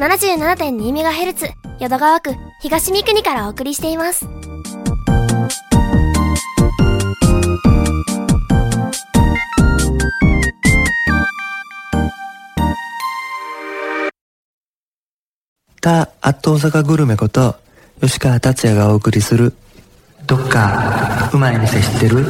77.2MHz 淀川区東三国からお送りしています。た、アット大阪グルメこと、吉川達也がお送りする、どっか、うまい店知ってる？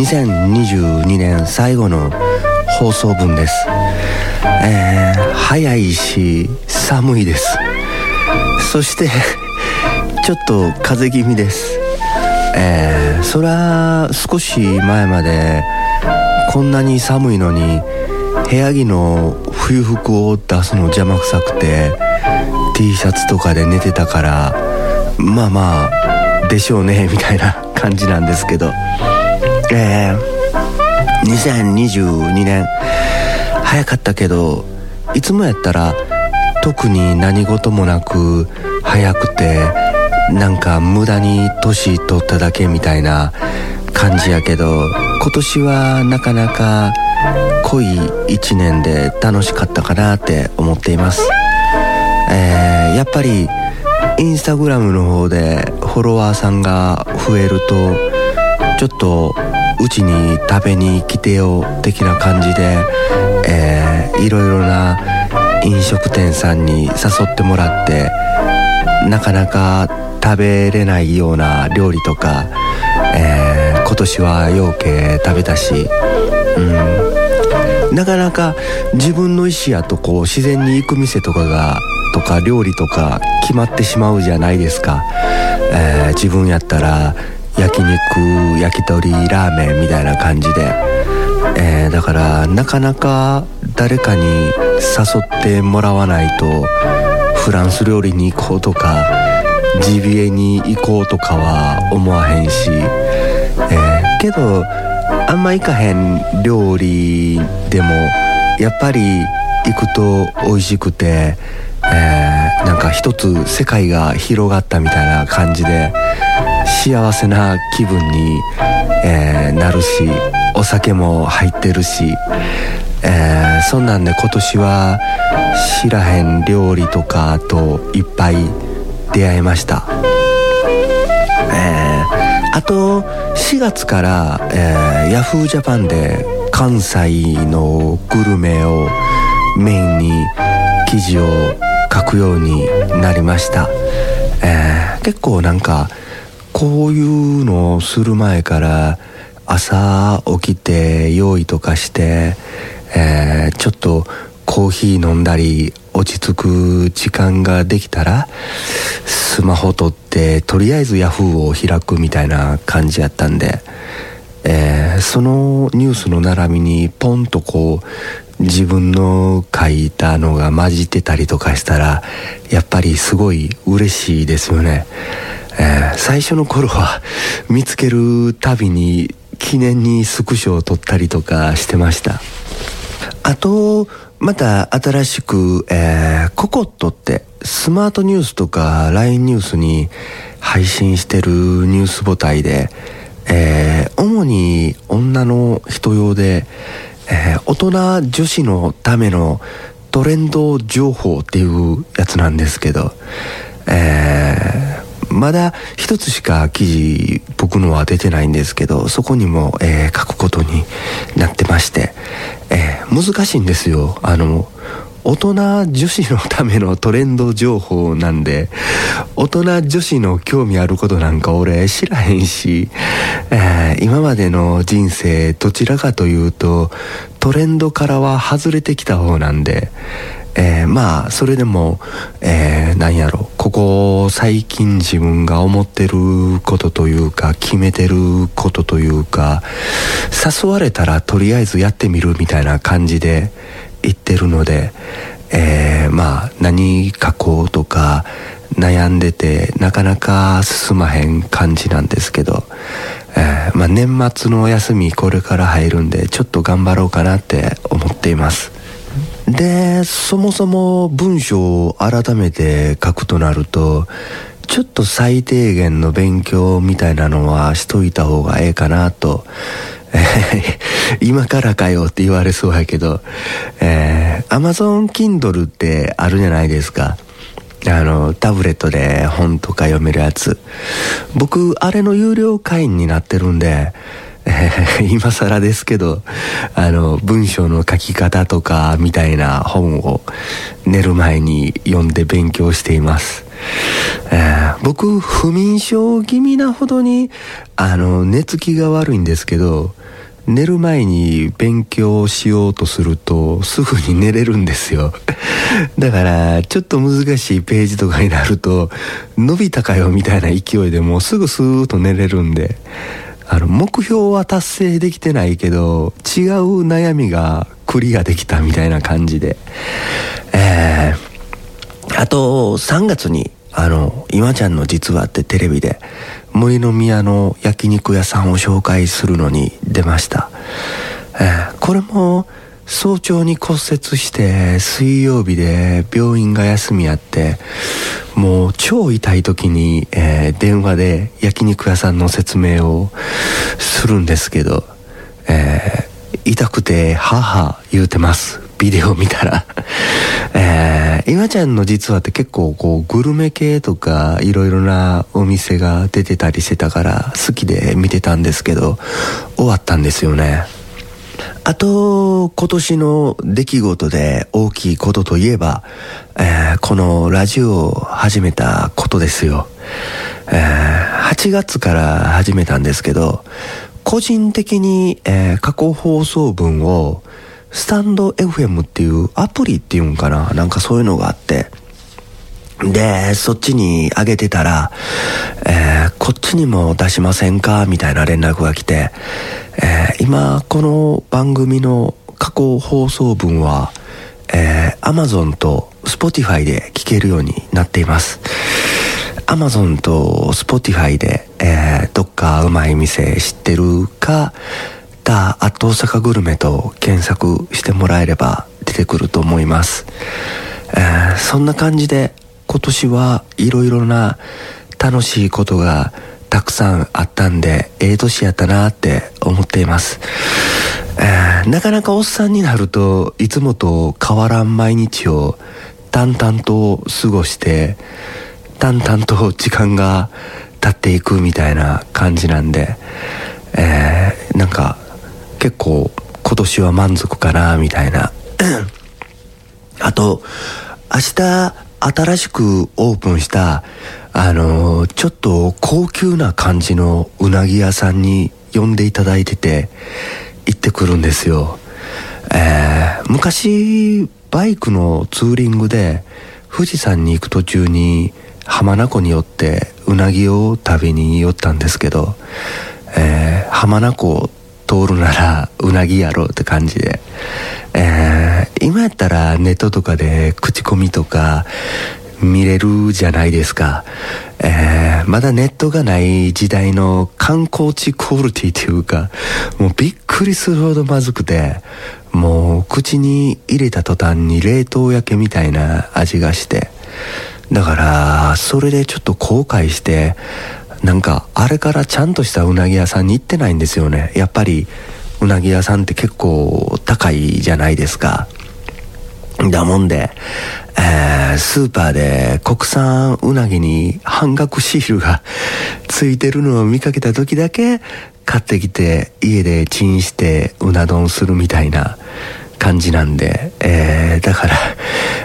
2022年最後の放送分です。えー、早いし、寒いです。そして、ちょっと風邪気味です。えー、そら、少し前まで、こんなに寒いのに、部屋着の冬服を出すの邪魔くさくて、T シャツとかで寝てたから、まあまあ、でしょうねみたいな感じなんですけどえー、2022年早かったけどいつもやったら特に何事もなく早くてなんか無駄に年取っただけみたいな感じやけど今年はなかなか濃い一年で楽しかったかなって思っています。えー、やっぱりインスタグラムの方でフォロワーさんが増えるとちょっとうちに食べに来てよ的な感じで、えー、いろいろな飲食店さんに誘ってもらってなかなか食べれないような料理とか、えー、今年はようけ食べたしうん。なかなか自分の意思やとこう自然に行く店とかがとか料理とか決まってしまうじゃないですか、えー、自分やったら焼肉焼き鳥ラーメンみたいな感じで、えー、だからなかなか誰かに誘ってもらわないとフランス料理に行こうとかジビエに行こうとかは思わへんし、えー、けどあんま行かへん料理でもやっぱり行くと美味しくてえー、なんか一つ世界が広がったみたいな感じで幸せな気分に、えー、なるしお酒も入ってるし、えー、そんなんで今年は知らへん料理とかといっぱい出会いました、えー、あと4月から、えー、ヤフージャパンで関西のグルメをメインに記事を書くようになりました、えー、結構なんかこういうのをする前から朝起きて用意とかして、えー、ちょっとコーヒー飲んだり落ち着く時間ができたらスマホ取ってとりあえずヤフーを開くみたいな感じやったんで、えー、そのニュースの並びにポンとこう自分の書いたのが混じってたりとかしたらやっぱりすごい嬉しいですよね、えー、最初の頃は見つけるたびに記念にスクショを撮ったりとかしてました。あとまた新しく、えー、ココットってスマートニュースとか LINE ニュースに配信してるニュース母体で、えー、主に女の人用でえー、大人女子のためのトレンド情報っていうやつなんですけど、えー、まだ一つしか記事僕のは出てないんですけどそこにも、えー、書くことになってまして、え難しいんですよ。あの大人女子のためのトレンド情報なんで大人女子の興味あることなんか俺知らへんし、えー、今までの人生どちらかというとトレンドからは外れてきた方なんで、えー、まあそれでも、えー、何やろ。ここ最近自分が思ってることというか決めてることというか誘われたらとりあえずやってみるみたいな感じで言ってるので、えー、まあ何書こうとか悩んでてなかなか進まへん感じなんですけど、えー、まあ、年末のお休みこれから入るんでちょっと頑張ろうかなって思っています。でそもそも文章を改めて書くとなるとちょっと最低限の勉強みたいなのはしといた方がええかなと、今からかよって言われそうやけど、えー、Amazon Kindle ってあるじゃないですか。あの、タブレットで本とか読めるやつ。僕、あれの有料会員になってるんで、今更ですけど、あの、文章の書き方とかみたいな本を寝る前に読んで勉強しています。えー、僕、不眠症気味なほどに、あの、寝つきが悪いんですけど、寝る前に勉強しようとするとすぐに寝れるんですよ だからちょっと難しいページとかになると伸びたかよみたいな勢いでもうすぐスーッと寝れるんであの目標は達成できてないけど違う悩みがクリアできたみたいな感じで。えー、あと3月にあの今ちゃんの実話ってテレビで森の宮の焼肉屋さんを紹介するのに出ました、えー、これも早朝に骨折して水曜日で病院が休みやってもう超痛い時に、えー、電話で焼肉屋さんの説明をするんですけど、えー、痛くて母言うてます。ビデオ見たら。えー、今ちゃんの実はって結構こうグルメ系とかいろいろなお店が出てたりしてたから好きで見てたんですけど終わったんですよね。あと今年の出来事で大きいことといえば、えー、このラジオを始めたことですよ、えー、8月から始めたんですけど個人的に、えー、過去放送分をスタンド FM っていうアプリっていうんかななんかそういうのがあって、で、そっちに上げてたら、えー、こっちにも出しませんか？みたいな連絡が来て、えー、今、この番組の過去放送分は、えー、Amazon と Spotify で聞けるようになっています。Amazon と Spotify で、えー、どっかうまい店知ってるか、たアット大阪グルメと検索してもらえれば出てくると思います、えー、そんな感じで今年はいろいろな楽しいことがたくさんあったんでええ年やったなって思っています、え、なかなかおっさんになるといつもと変わらん毎日を淡々と過ごして淡々と時間が経っていくみたいな感じなんで、えー、なんか結構今年は満足かなみたいな。あと明日新しくオープンしたあのちょっと高級な感じのうなぎ屋さんに呼んでいただいてて行ってくるんですよ。えー、昔バイクのツーリングで富士山に行く途中に浜名湖に寄ってうなぎを食べに寄ったんですけど、えー、浜名湖を通るならうなぎやろうって感じで、えー、今やったらネットとかで口コミとか見れるじゃないですか、えー、まだネットがない時代の観光地クオリティというかもうびっくりするほどまずくてもう口に入れた途端に冷凍焼けみたいな味がしてだからそれでちょっと後悔してなんかあれからちゃんとしたうなぎ屋さんに行ってないんですよね。やっぱりうなぎ屋さんって結構高いじゃないですか。だもんで、えー、スーパーで国産うなぎに半額シールがついてるのを見かけた時だけ買ってきて家でチンしてうな丼するみたいな感じなんで、えー、だから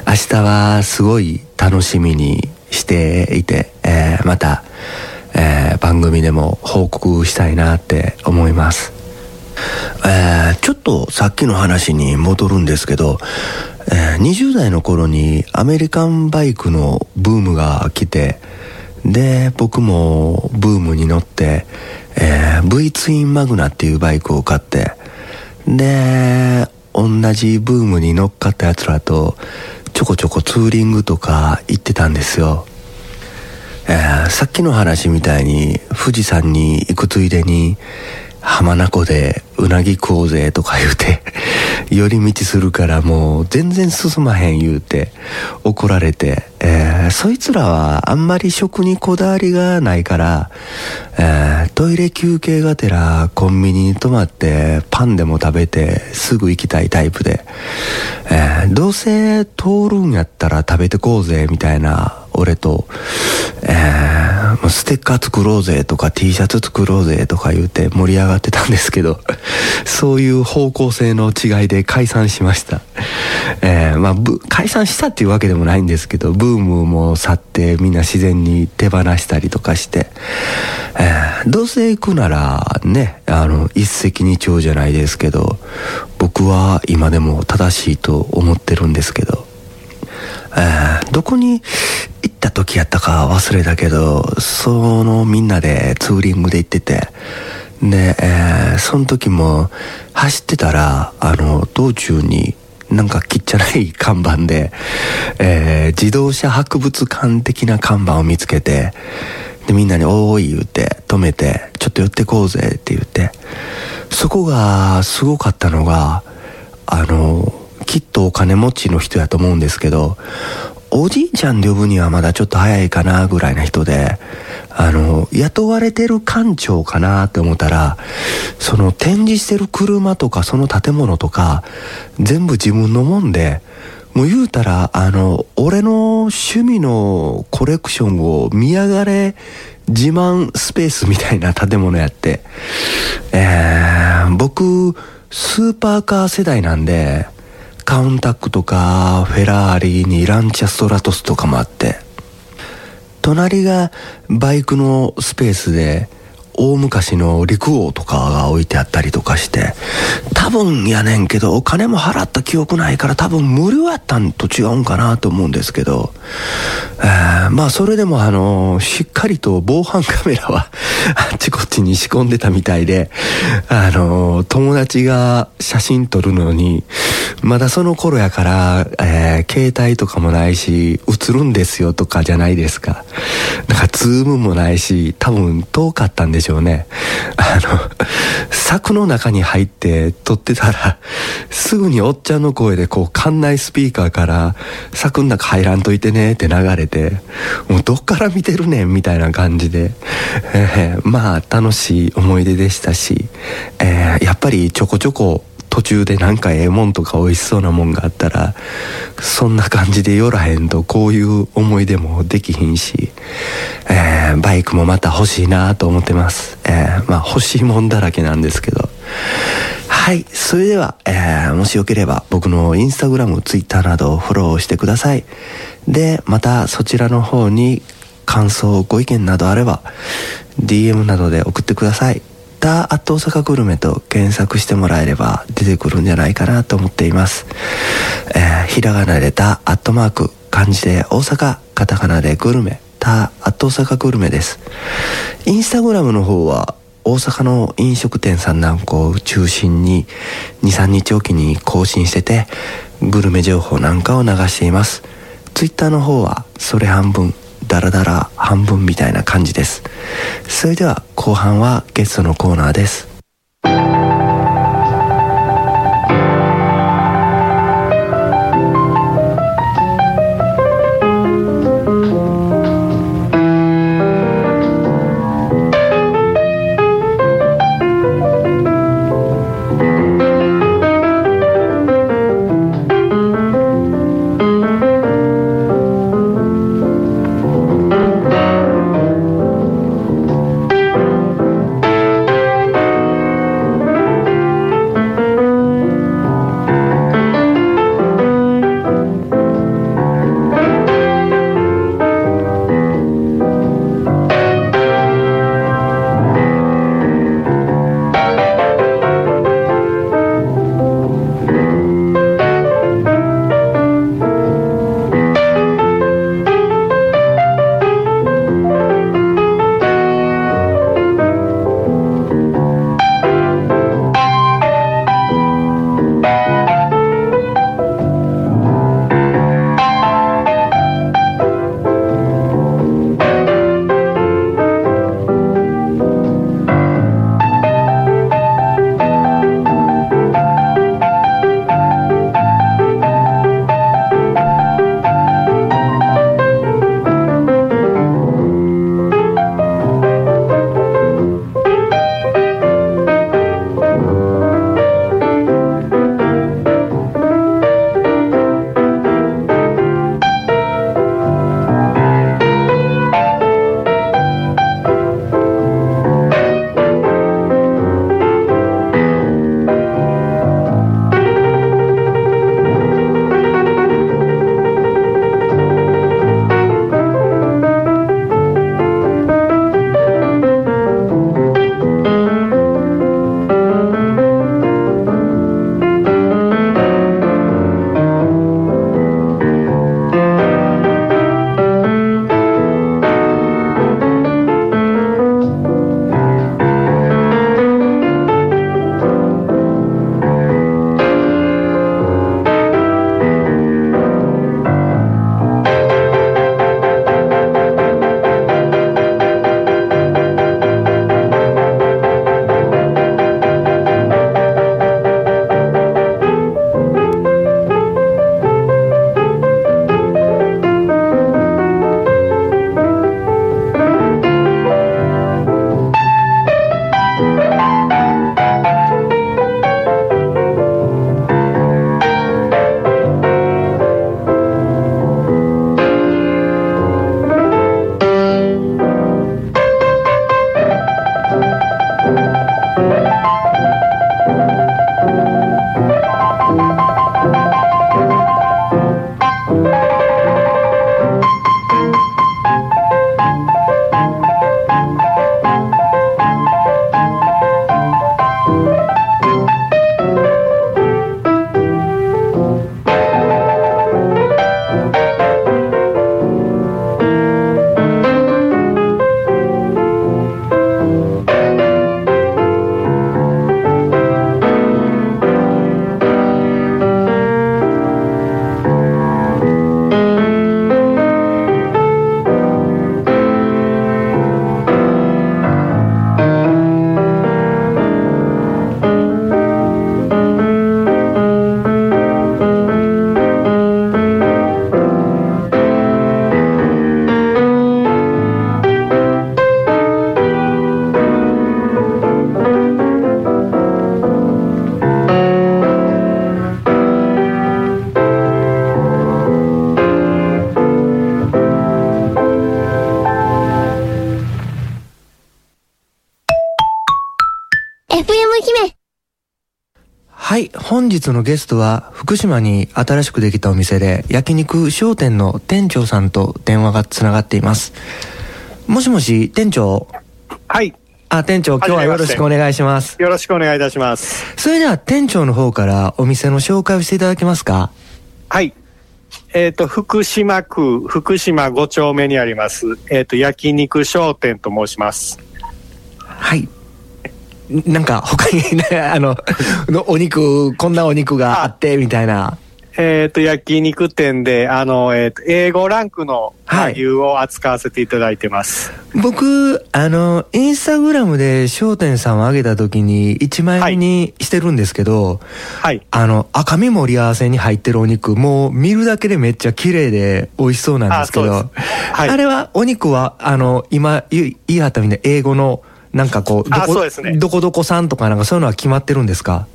明日はすごい楽しみにしていて、えー、またえー、番組でも報告したいなって思います。えー、ちょっとさっきの話に戻るんですけど、えー、20代の頃にアメリカンバイクのブームが来てで僕もブームに乗って、えー、V ツインマグナっていうバイクを買ってで同じブームに乗っかったやつらとちょこちょこツーリングとか行ってたんですよ、えー、さっきの話みたいに富士山に行くついでに浜名湖でうなぎ食おうぜとか言うて 寄り道するからもう全然進まへん言うて怒られて、えー、そいつらはあんまり食にこだわりがないから、えー、トイレ休憩がてらコンビニに泊まってパンでも食べてすぐ行きたいタイプで、えー、どうせ通るんやったら食べてこうぜみたいな俺と、えー、ステッカー作ろうぜとか T シャツ作ろうぜとか言うて盛り上がってたんですけど、そういう方向性の違いで解散しました。えー、まあ、解散したっていうわけでもないんですけど、ブームも去ってみんな自然に手放したりとかして、えー、どうせ行くならね、あの、一石二鳥じゃないですけど、僕は今でも正しいと思ってるんですけど、えー、どこに行った時やったか忘れたけど、そのみんなでツーリングで行ってて、で、えー、その時も走ってたら、あの、道中になんかきっちゃない看板で、えー、自動車博物館的な看板を見つけて、で、みんなにおーい言うて、止めて、ちょっと寄ってこうぜって言って、そこがすごかったのが、あの、きっとお金持ちの人やと思うんですけど、おじいちゃんで呼ぶにはまだちょっと早いかなぐらいな人で、あの、雇われてる館長かなって思ったら、その展示してる車とかその建物とか、全部自分のもんで、もう言うたら、あの、俺の趣味のコレクションを見上がれ自慢スペースみたいな建物やって、えー、僕、スーパーカー世代なんで、カウンタックとか、フェラーリにランチャストラトスとかもあって、隣がバイクのスペースで、大昔の陸王とかが置いてあったりとかして、多分やねんけど、お金も払った記憶ないから多分無料やったんと違うんかなと思うんですけど、えー、まあそれでもあの、しっかりと防犯カメラはあっちこっちに仕込んでたみたいで、あの、友達が写真撮るのに、まだその頃やから、えー、携帯とかもないし、映るんですよとかじゃないですか。なんかズームもないし、多分遠かったんでしょうね。あの、柵の中に入って撮ってたら、すぐにおっちゃんの声でこう、館内スピーカーから、柵の中入らんといてねって流れて、もうどっから見てるねんみたいな感じで、えー、まあ楽しい思い出でしたし、えー、やっぱりちょこちょこ途中でなんかええもんとか美味しそうなもんがあったらそんな感じで寄らへんとこういう思い出もできひんし、えー、バイクもまた欲しいなと思ってます、えー、まあ欲しいもんだらけなんですけど。はいそれでは、えー、もしよければ僕のインスタグラムツイッターなどをフォローしてください。でまたそちらの方に感想ご意見などあれば DM などで送ってください。ターアット大阪グルメと検索してもらえれば出てくるんじゃないかなと思っています。えー、ひらがなでタアットマーク、漢字で大阪、カタカナでグルメ、タアット大阪グルメです。インスタグラムの方は大阪の飲食店さんなんかを中心に2、3日おきに更新してて、グルメ情報なんかを流しています。ツイッターの方はそれ半分、ダラダラ半分みたいな感じです。それでは後半はゲストのコーナーです。本日のゲストは福島に新しくできたお店で焼肉商店の店長さんと電話がつながっています。もしもし、店長？はい。あ、店長、今日はよろしくお願いします。よろしくお願いいたします。それでは店長の方からお店の紹介をしていただけますか？はい。えっ、と、福島区福島5丁目にあります、えっ、と、焼肉商店と申します。はい。なんか他にね、あの、のお肉、こんなお肉があって、みたいな。えっ、と、焼肉店で、あの、えっ、と、英語ランクの牛を扱わせていただいてます。僕、あの、インスタグラムで商店さんを上げた時に一枚目にしてるんですけど、はい。あの、赤身盛り合わせに入ってるお肉、もう見るだけでめっちゃ綺麗で美味しそうなんですけど、あはいあれはお肉は、あの、今言い張ったみたいな英語の、なんかこう、どこあそうですねどこどこさんとかなんかそういうのは決まってるんですか？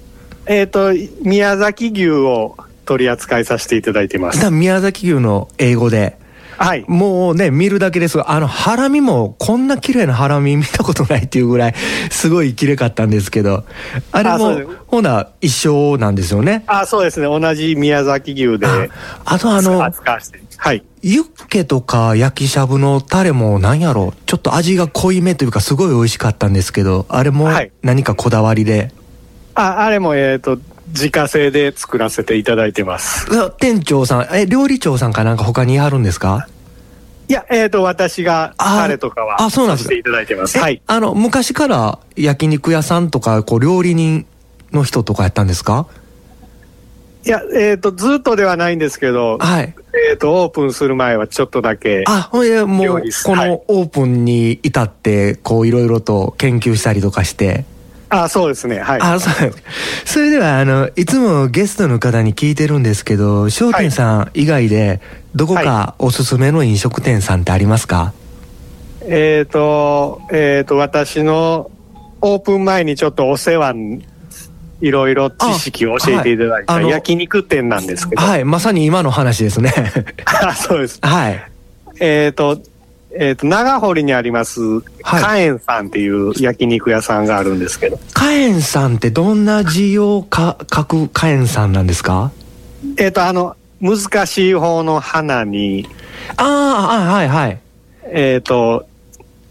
えっ、と、宮崎牛を取り扱いさせていただいてます。宮崎牛の英語で、はい。もうね、見るだけですが、あの、ハラミも、こんな綺麗なハラミ見たことないっていうぐらい、すごい綺麗かったんですけど、あれもほな、一緒なんですよね？あ、そうですね。同じ宮崎牛でああとあの。はい。ユッケとか焼きしゃぶのタレもなんやろ？ちょっと味が濃いめというかすごい美味しかったんですけど、あれもはい何かこだわりで？あ、あれも、えっ、と、自家製で作らせていただいてます。店長さん、え、料理長さんかなんか他にあるんですか？いや、えっ、と、私が、あタレとかは、あそうなんですていただいてます。えはい。あの、昔から焼肉屋さんとか、こう、料理人の人とかやったんですか？いや、えっ、と、ずっとではないんですけど、はい。えっ、と、オープンする前はちょっとだけ、あ、ほいで、もうこはい。のオープンに至って、こう、いろいろと研究したりとかして。あ、そうですね、はい。あ、そう。なんですそれでは、あの、いつもゲストの方に聞いてるんですけど、商店さん以外で、どこかおすすめの飲食店さんってありますか、えっ、と、えっ、と、私のオープン前にちょっとお世話に、いろいろ知識を教えていただいたあはい焼肉店なんですけど、はい、まさに今の話ですね。あそうです。はい。えっ、と、えっ、と、長堀にあります、はいカエンさんっていう焼肉屋さんがあるんですけど、カエンさんってどんな字をか書くカエンさんなんですか？えっ、と、あの、難しい方の花に、ああ、はいはい。えっ、と、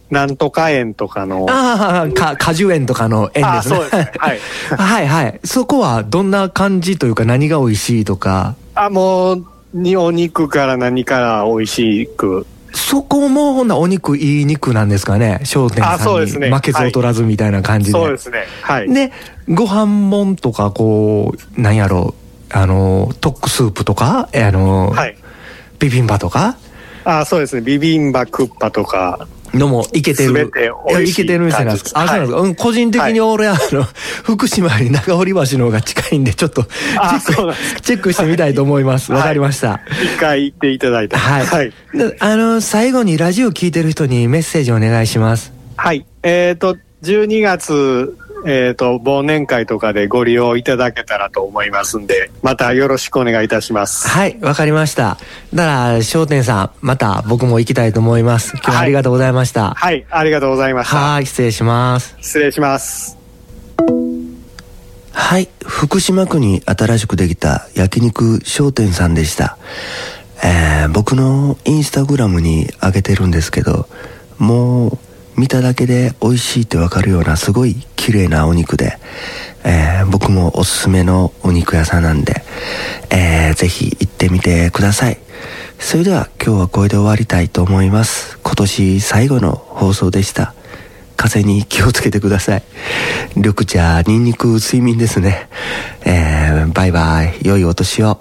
なんとか園とかの、ああ、か、果樹園とかの園ですね。あそうですねはい はいはい。そこはどんな感じというか何が美味しいとか？あ、もう、にお肉から何から美味しく。そこもほんなお肉いい肉なんですかね？商店あさんにそうですね負けず劣らずみたいな感じで。そうですね。はい。で、ご飯もんとかこう、なんやろう、あの、トックスープとか、えあの、はい。ビビンバとか？あ、そうですね。ビビンバクッパとか。のもいけてる。いけてる店なんですか。あ、そうなんですか。うん、個人的に俺、あの、福島に長堀橋の方が近いんで、ちょっとチェあックしてみたいと思います。わ、はいかりました。一回行っていただいた。はい。あの、最後にラジオ聞いてる人にメッセージお願いします。はい。えっ、と、12月、えっ、と、忘年会とかでご利用いただけたらと思いますんで、またよろしくお願いいたします。はい、わかりました。だから、商店さん、また僕も行きたいと思います。今日はありがとうございました。はい。ありがとうございました。はい、失礼します。失礼します。はい、福島区に新しくできた焼肉商店さんでした。えー僕のインスタグラムに上げてるんですけど、もう見ただけで美味しいってわかるようなすごい綺麗なお肉で、えー僕もおすすめのお肉屋さんなんで、えーぜひ行ってみてください。それでは今日はこれで終わりたいと思います。今年最後の放送でした。風に気をつけてください。緑茶、ニンニク、睡眠ですね。えー、バイバイ。良いお年を。